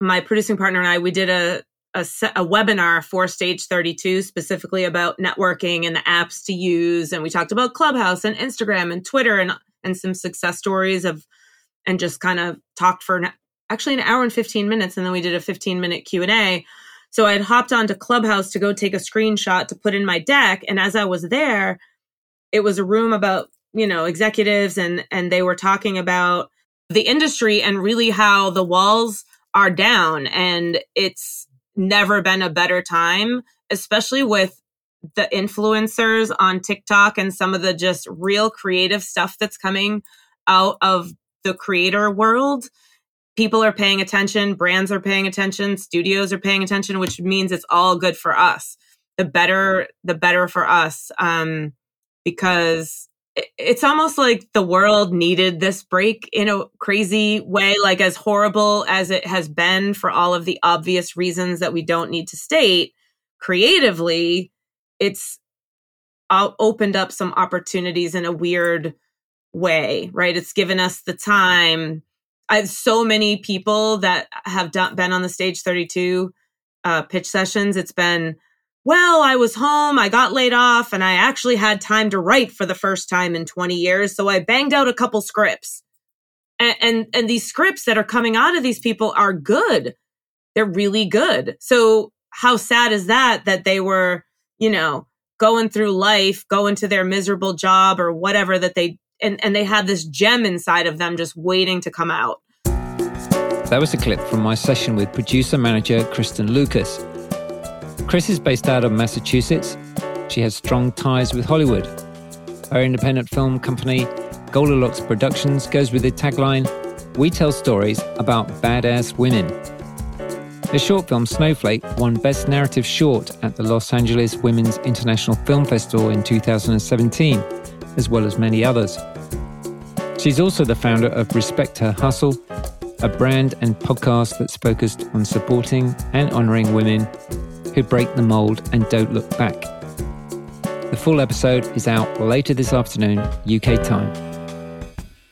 my producing partner and I, we did a, a, a, webinar for Stage 32 specifically about networking and the apps to use. And we talked about Clubhouse and Instagram and Twitter and, and some success stories of, and just kind of talked for an, actually an hour and 15 minutes. And then we did a 15 minute Q&A. So I had hopped onto Clubhouse to go take a screenshot to put in my deck. And as I was there, it was a room about, you know, executives and, and they were talking about the industry and really how the walls are down and it's never been a better time, especially with the influencers on TikTok and some of the just real creative stuff that's coming out of the creator world. People are paying attention, brands are paying attention, studios are paying attention, which means it's all good for us. The better, the better for us. Um, because it's almost like the world needed this break in a crazy way, like as horrible as it has been for all of the obvious reasons that we don't need to state creatively, it's opened up some opportunities in a weird way, right? It's given us the time. I have so many people that have done, been on the stage 32 uh, pitch sessions. It's been, well, I was home, I got laid off, and I actually had time to write for the first time in 20 years. So I banged out a couple scripts. And, and, and these scripts that are coming out of these people are good. They're really good. So how sad is that that they were, you know, going through life, going to their miserable job or whatever that they and, and they had this gem inside of them just waiting to come out. That was a clip from my session with producer manager Kristen Lucas. Kris is based out of Massachusetts. She has strong ties with Hollywood. Her independent film company, Goldilocks Productions, goes with the tagline We tell stories about badass women. The short film Snowflake won Best Narrative Short at the Los Angeles Women's International Film Festival in 2017, as well as many others. She's also the founder of Respect Her Hustle, a brand and podcast that's focused on supporting and honouring women who break the mold and don't look back. The full episode is out later this afternoon, UK time.